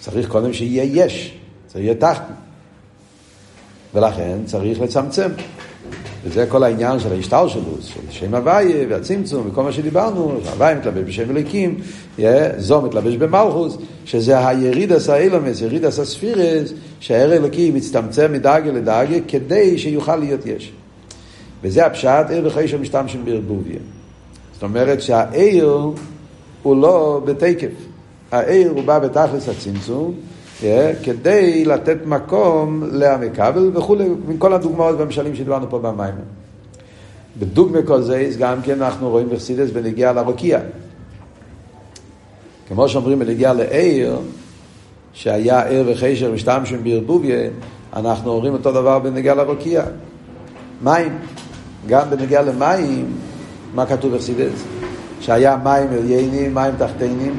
צריך קודם שיהיה יש, צריך יהיה תחת. ולכן צריך לצמצם. וזה כל העניין של ההשתל שלו, של שם הוויה והצמצום וכל מה שדיברנו, הוויה מתלבש בשם אליקים, זו מתלבש במלכוס, שזה הירידס האילומס, ירידס הספירס, שהער אלוקי מצטמצם מדאגה לדאגה כדי שיוכל להיות יש. וזה הפשט, ער וחשב משתמשים בערבוביה. זאת אומרת שהעיר הוא לא בתקף, העיר הוא בא בתכלס הצמצום, כדי לתת מקום לעמקבל וכולי, מכל הדוגמאות והמשלים שדיברנו פה במים. בדוגמא כל זה, גם כן אנחנו רואים בחסידס בנגיעה לרוקיע. כמו שאומרים בנגיעה לעיר, שהיה עיר וחשר משתמשים בערבוביה, אנחנו אומרים אותו דבר בנגיעה לרוקיע. מים. גם בנגיעה למים, מה כתוב בחסידס? שהיה מים עליינים, מים תחתינים,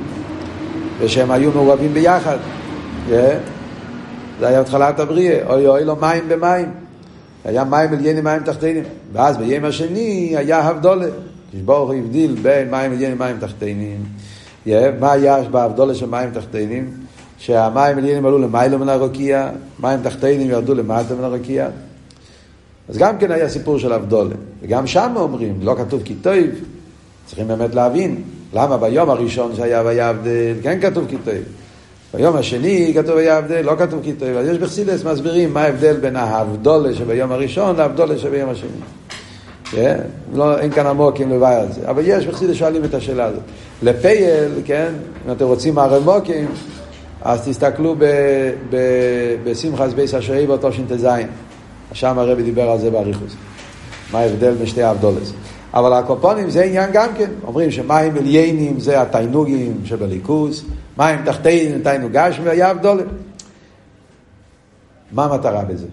ושהם היו מעורבים ביחד. זה היה התחלת הבריאה, אוי אוי לו מים במים. היה מים עליינים מים תחתינים. ואז ביום השני היה הבדולה. כשברוך הבדיל בין מים עליינים מים תחתינים. מה היה בהבדולה של מים תחתינים? שהמים עליינים עלו למיילו מן הרוקיע, מים תחתינים ירדו למטה מן הרוקיע. אז גם כן היה סיפור של הבדולה. וגם שם אומרים, לא כתוב כי טוב, צריכים באמת להבין למה ביום הראשון שהיה ויעבדל כן כתוב כי טוב. ביום השני כתוב היה הבדל, לא כתוב כי טוב, אז יש בחסידס מסבירים מה ההבדל בין ההבדולה שביום הראשון להבדולה שביום השני. כן? לא, אין כאן עמוקים לבעיה על זה, אבל יש בחסידס שואלים את השאלה הזאת. לפייל, כן, אם אתם רוצים עמוקים, אז תסתכלו בשמחס בייס השעי באותו ש"טז. שם הרבי דיבר על זה באריכוס. מה ההבדל בין שתי האבדולס. אבל הקופונים זה עניין גם כן. אומרים שמים עליינים זה התיינוגים שבליכוס, מים תחתינים תיינוג גשמי והיה הבדולה. מה המטרה בזה?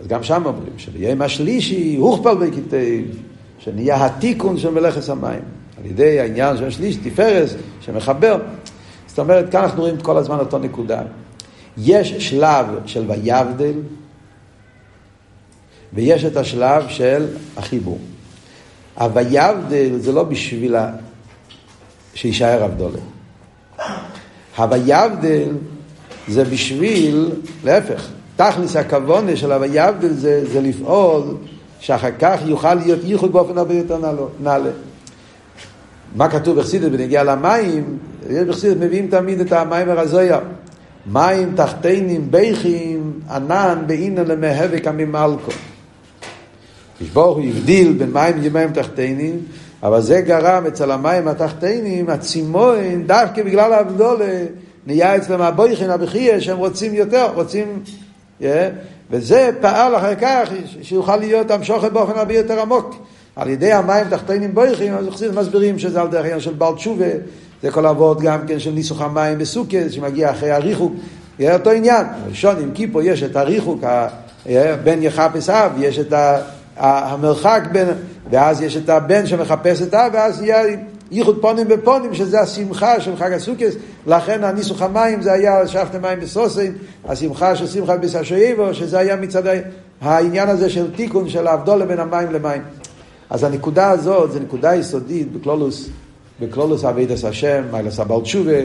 אז גם שם אומרים שביום השלישי הוכפל בכתב, שנהיה התיקון של מלאכס המים. על ידי העניין של השליש, תפארס, שמחבר. זאת אומרת, כאן אנחנו רואים כל הזמן אותו נקודה. יש שלב של ויבדל, ויש את השלב של החיבור. הוויבדל זה לא בשביל שיישאר הבדולה. הוויבדל זה בשביל, להפך, תכלס הכוונה של הוויבדל זה, זה לפעול שאחר כך יוכל להיות ייחוד באופן הרבה יותר נעלה. מה כתוב בחסידת בנגיע למים? בחסידת מביאים תמיד את המים הרזויה. מים תחתינים ביכים ענן באינן למהבק הממלכו. ברוך הוא הבדיל בין מים למים תחתינים, אבל זה גרם אצל המים התחתינים, הצימון, דווקא בגלל האבדולה, נהיה אצלם הבויכין, הבכייה, שהם רוצים יותר, רוצים... Yeah, וזה פעל אחר כך שיוכל להיות המשוכת באופן הרבה יותר עמוק. על ידי המים תחתינים בויכין, אז חסידים מסבירים שזה על דרך העניין של בעל תשובה, זה כל אבות גם כן של ניסוך המים בסוכת, שמגיע אחרי הריחוק, יהיה אותו עניין. ראשון עם קיפו יש את הריחוק, בין יחפש אב, יש את. המרחק בין, ואז יש את הבן שמחפש את האב, ואז יהיה ייחוד פונים בפונים, שזה השמחה של חג הסוכס, לכן הניסוך המים זה היה שפט מים בסוסין, השמחה של שמחה בסשייבו, שזה היה מצד העניין הזה של תיקון של האבדולה בין המים למים. אז הנקודה הזאת זה נקודה יסודית בקלולוס, בקלולוס אבידס השם, מיילס הבעל תשובה,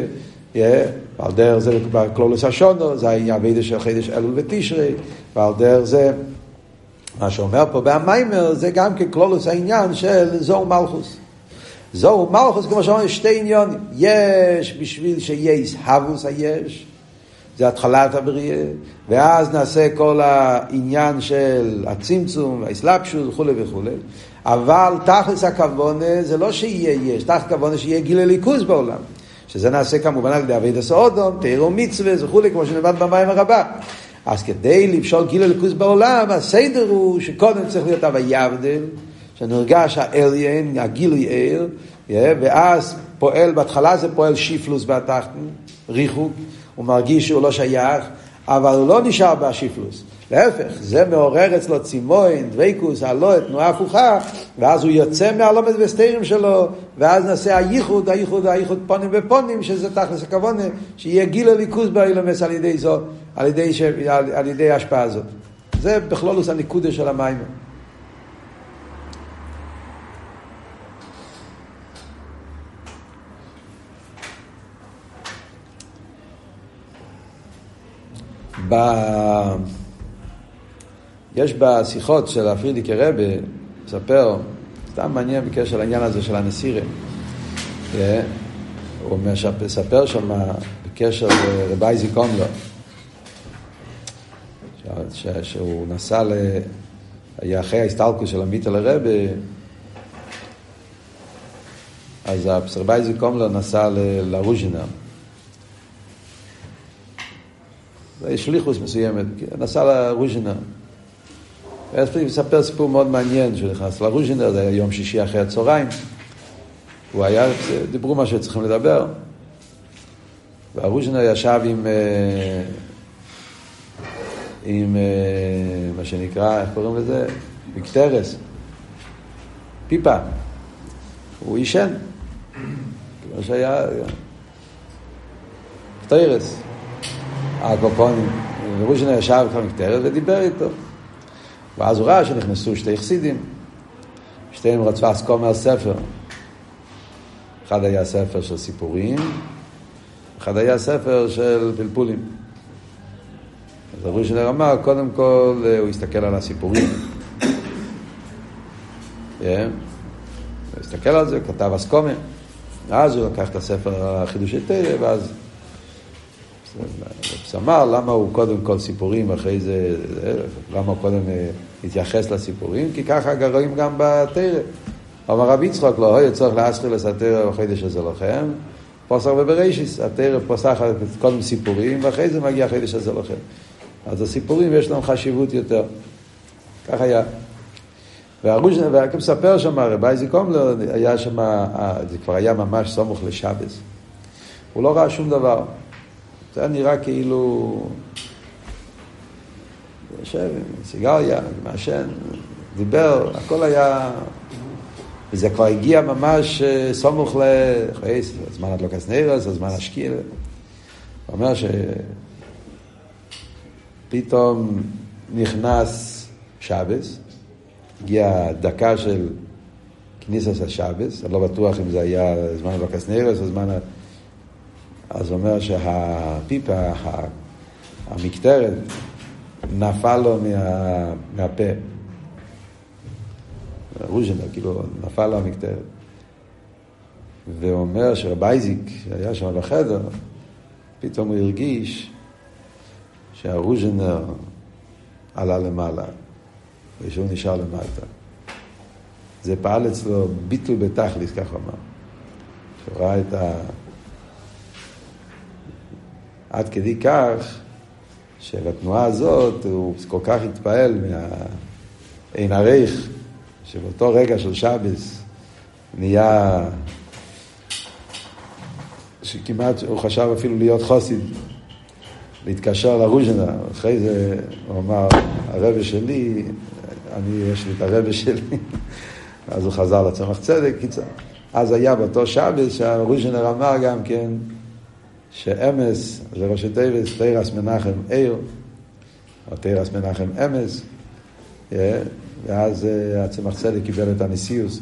ועל דרך זה בקלולוס השונו, זה העניין אבידס של חידש אלול ותשרי, ועל דרך זה מה שאומר פה בהמיימר זה גם ככלולוס העניין של זוהו מלכוס. זוהו מלכוס, כמו שאומרים, שתי עניונים. יש בשביל שיש הבוס היש, זה התחלת הבריאה, ואז נעשה כל העניין של הצמצום, האסלאפשוס וכולי וכולי. אבל תכלס הכוונה זה לא שיהיה יש, תכלס הכוונה שיהיה גיל הליכוז בעולם. שזה נעשה כמובן על ידי אבי דסאודום, תירו מצווה וכולי, כמו שנלמד במים הרבה. אז כדי לפשוט גיל הליכוז בעולם, הסדר הוא שקודם צריך להיות אבי יבדל, שנרגש האליין, הגילוי אל, ואז פועל, בהתחלה זה פועל שיפלוס בתחתן, ריחוק, הוא מרגיש שהוא לא שייך, אבל הוא לא נשאר בשיפלוס. להפך, זה מעורר אצלו צימוין, דוויקוס, הלא, תנועה הפוכה, ואז הוא יוצא מהלומד וסתירים שלו, ואז נעשה הייחוד, הייחוד, הייחוד פונים ופונים, שזה תכלס הכוונה, שיהיה גיל הליכוז באילומס על ידי זו, על ידי, ש... על, על ידי ההשפעה הזאת. זה בכלולוס הניקודה של המים. ב... יש בשיחות של הפרידיקי רבה, מספר, סתם מעניין בקשר לעניין הזה של הנסירה. אה, הוא מספר שם בקשר לרבי אייזיק קומלו, שהוא נסע, ל... היה אחרי ההסתלקות של עמית אל הרבה, אז רבי אייזיק קומלו נסע לרוז'ינם. זה שליחוס מסוימת, נסע לרוז'ינם. ואז הוא מספר סיפור מאוד מעניין, שהוא נכנס לרוז'ינר, זה היה יום שישי אחרי הצהריים. הוא היה, דיברו מה שצריכים לדבר. והרוז'ינר ישב עם, אה, עם אה, מה שנקרא, איך קוראים לזה? מקטרס, פיפה. הוא עישן, כמו שהיה, קטרס, הקופונים. רוז'ינר ישב עם מקטרס ודיבר איתו. ואז הוא ראה שנכנסו שתי חסידים, שתיהם רצו אסקום על ספר. אחד היה ספר של סיפורים, אחד היה ספר של פלפולים. אז הרושנר אמר, קודם כל הוא הסתכל על הסיפורים. yeah. *coughs* הוא הסתכל על זה, כתב אסקומה. אז הוא לקח את הספר החידושי תרא, ואז אמר למה הוא קודם כל סיפורים, אחרי זה, למה הוא קודם אה, התייחס לסיפורים, כי ככה רואים גם בתרא. אמר רבי יצחק, לא, היה צריך להסחיל את התרא בחידש הזה לכם, פוסח ובראשיס, התרא פוסחת קודם סיפורים, ואחרי זה מגיע החידש הזה לכם. אז הסיפורים יש להם חשיבות יותר. כך היה. והרושן, ורק מספר שם, רבי אייזיק היה שם, זה כבר היה ממש סמוך לשבס. הוא לא ראה שום דבר. זה היה נראה כאילו... יושב עם סיגריה, מעשן, דיבר, הכל היה... וזה כבר הגיע ממש אה, סמוך ל... הזמן הדלוקס נרס, הזמן השקיע. הוא אומר שפתאום נכנס שבס, הגיעה דקה של כניסס השבס, אני לא בטוח אם זה היה זמן הדלוקס נרס או זמן... אז הוא אומר שהפיפה, המקטרת, נפל לו מה, מהפה. רוז'נר, כאילו, נפל לו המקטרת. והוא אומר שרב אייזיק, שהיה שם בחדר, פתאום הוא הרגיש שהרוז'נר עלה למעלה, ושהוא נשאר למטה. זה פעל אצלו ביטול בתכליס, כך הוא אמר. שהוא ראה את ה... עד כדי כך שבתנועה הזאת הוא כל כך התפעל מהעין הריך, שבאותו רגע של שבס נהיה, שכמעט הוא חשב אפילו להיות חוסיד, להתקשר לרוז'נה, אחרי זה הוא אמר, הרבה שלי, אני, יש לי את הרבה שלי, *laughs* אז הוא חזר לצמח צדק, קיצר. אז היה באותו שבס שהרוז'נר אמר גם כן, שאמס זה ראשי תיבס, תירס מנחם עיר, או תירס מנחם אמס, ואז אה, הצמח צדק קיבל את הנשיאוס.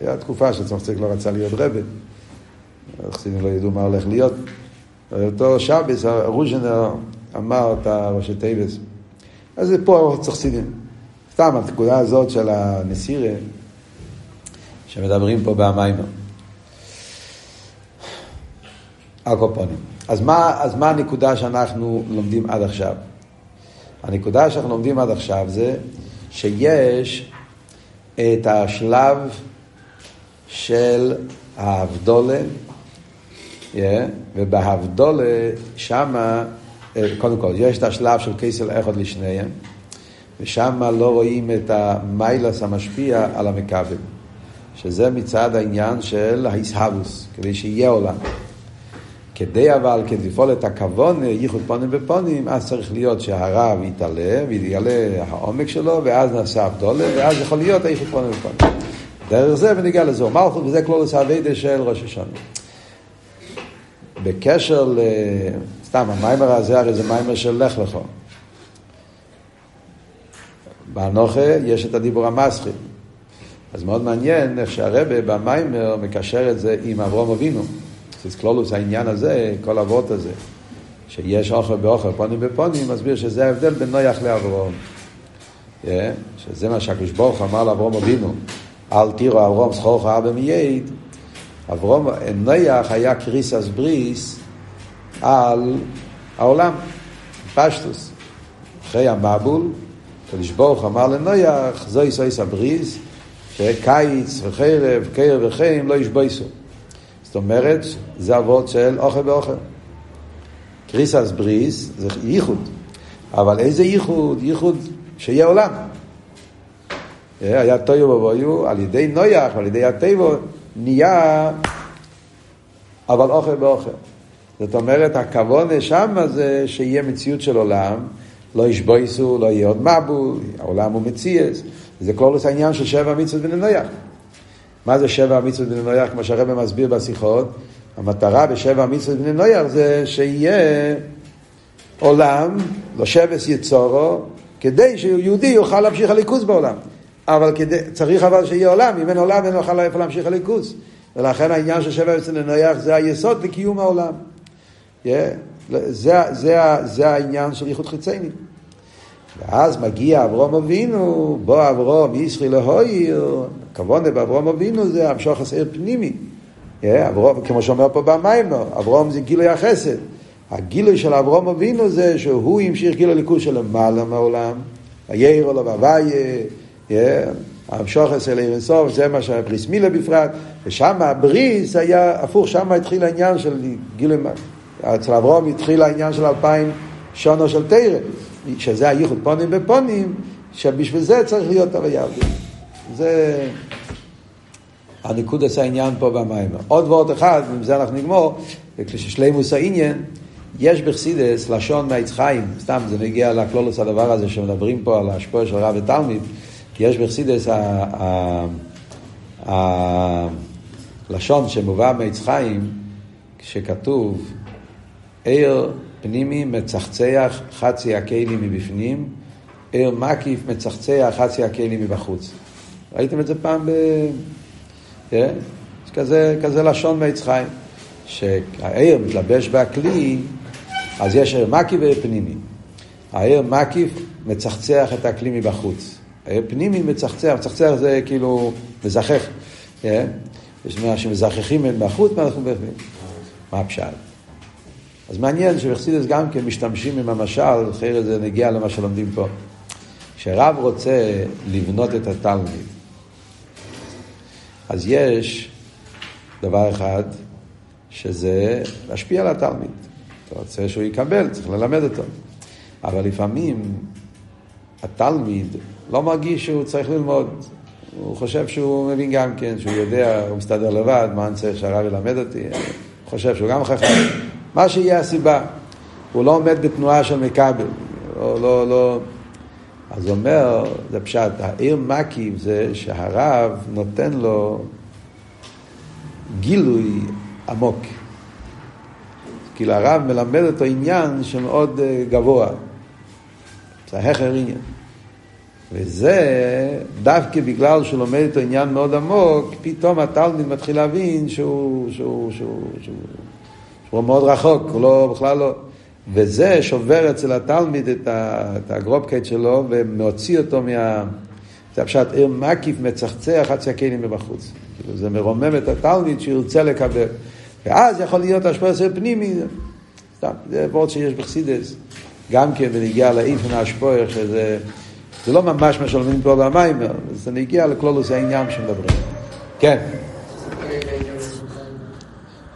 הייתה תקופה שצמח צדק לא רצה להיות רבה, החסידים לא ידעו מה הולך להיות. אותו שבס, רוז'נר אמר את הראשי תיבס. אז זה פה צריך חסידים. סתם, הנקודה הזאת של הנסירה, שמדברים פה במיימר. הקופונים. אז מה, אז מה הנקודה שאנחנו לומדים עד עכשיו? הנקודה שאנחנו לומדים עד עכשיו זה שיש את השלב של ההבדולה, yeah, ובהבדולה שמה, אה, קודם כל, יש את השלב של כסל אחד לשניהם, ושם לא רואים את המיילס המשפיע על המכבל, שזה מצד העניין של ההסהבוס, כדי שיהיה עולם. כדי אבל, כדי לפעול את הכוון, ייחוד פונים בפונים, אז צריך להיות שהרב יתעלה ויתגלה העומק שלו, ואז נעשה הבדולה, ואז יכול להיות הייחוד פונים בפונים. דרך זה וניגע לזו. מלכות, וזה כלולוס האביידה של ראש השונה. בקשר ל... סתם, המיימר הזה הרי זה מיימר של לך לכו. באנוכה יש את הדיבור המסחי. אז מאוד מעניין איך שהרבה במיימר מקשר את זה עם אברום אבינו. זה כלולוס העניין הזה, כל אבות הזה, שיש אוכל באוכל, פונים בפונים, מסביר שזה ההבדל בין נויח לאברום. שזה מה שהקדוש ברוך אמר לאברום אבינו, אל תירו אברום סחורך אבא מייד. אברום, נויח היה קריסס בריס על העולם, פשטוס. אחרי המבול, הקדוש ברוך אמר לנויח, זוהי סויס הבריס, שקיץ וחרב, קר וחיים לא ישבויסו. זאת אומרת, זה אבות של אוכל ואוכל. קריסס בריס זה ייחוד, אבל איזה ייחוד? ייחוד שיהיה עולם. היה טויו ובויו, על ידי נויח ועל ידי הטבע נהיה אבל אוכל באוכל. זאת אומרת, הכוונה שם זה שיהיה מציאות של עולם, לא ישבויסו, לא יהיה עוד מבול, העולם הוא מציאס. זה כל העניין של שבע מצוות בני נויח. מה זה שבע המצוות בני נויח? כמו שהרבא מסביר בשיחות, המטרה בשבע המצוות בני נויח זה שיהיה עולם, לא שבס יצורו, כדי שיהודי יוכל להמשיך הליכוז בעולם. אבל כדי, צריך אבל שיהיה עולם, אם אין עולם אין יוכל איפה להמשיך הליכוז. ולכן העניין של שבע המצוות בני נויח זה היסוד לקיום העולם. Yeah. זה, זה, זה העניין של ייחוד חיצייני. ואז מגיע אברום אבינו, בוא אברום ישרי להויר, הכוונה באברום אבינו זה המשוך הסעיר פנימי. אברום, כמו שאומר פה במיימר, אברום זה גילוי החסד. הגילוי של אברום אבינו זה שהוא המשיך גילוי ליכוז של למעלה מהעולם, וירא לו והוויה, המשוך אצל עיר אינסוף, זה מה שהבריס מילה בפרט, ושם הבריס היה הפוך, שם התחיל העניין של גילוי, אצל אברום התחיל העניין של אלפיים שונו של תרא. שזה הייחוד פונים בפונים, שבשביל זה צריך להיות הוויה עבדית. זה הניקוד עשה העניין פה במיימר. עוד ועוד אחד, ועם זה אנחנו נגמור, וכששלימוס העניין, יש בחסידס לשון מעץ חיים, סתם זה נגיע לקלולוס הדבר הזה שמדברים פה על ההשפוע של רב ותלמיד, יש בחסידס הלשון שמובא מעץ חיים, כשכתוב עיר פנימי מצחצח חצי הכלים מבפנים, ער מקיף מצחצח חצי הכלים מבחוץ. ראיתם את זה פעם ב... כן? כזה, כזה לשון מעץ חיים. שהער מתלבש בכלי, אז יש ער מקיף וער פנימי. הער מקיף מצחצח את הכלי מבחוץ. הער פנימי מצחצח, מצחצח זה כאילו מזכך. כן? יש מה שמזככים בין בחוץ, מה אנחנו בפנים. מה הפשט? אז מעניין שבחסידס גם כן משתמשים עם המשל, אחרת זה נגיע למה שלומדים פה. כשרב רוצה לבנות את התלמיד, אז יש דבר אחד, שזה להשפיע על התלמיד. אתה רוצה שהוא יקבל, צריך ללמד אותו. אבל לפעמים התלמיד לא מרגיש שהוא צריך ללמוד. הוא חושב שהוא מבין גם כן, שהוא יודע, הוא מסתדר לבד, מה אני צריך שהרב ילמד אותי? הוא חושב שהוא גם חכם. מה שיהיה הסיבה. הוא לא עומד בתנועה של מכבל. לא, לא, לא. אז אומר, זה פשט, העיר מקיף זה שהרב נותן לו גילוי עמוק. כאילו הרב מלמד אותו עניין שמאוד אה, גבוה. זה ההכר עניין. וזה דווקא בגלל שהוא לומד את העניין מאוד עמוק, פתאום התלמיד מתחיל להבין שהוא, שהוא, שהוא, שהוא, הוא מאוד רחוק, הוא לא, בכלל לא... וזה שובר אצל התלמיד את, ה, את הגרופקייט שלו ומוציא אותו מה... זה פשוט עיר מקיף מצחצח חצי הכלים מבחוץ. כאילו זה מרומם את התלמיד שירצה לקבל. ואז יכול להיות השפעה של פנימי. סתם, זה וורד שיש בחסידס. גם כן בנגיע לאיפן השפויר, שזה זה לא ממש מה שלומדים פה במיימר, זה נגיע לכלולוס העניין שמדברים. כן.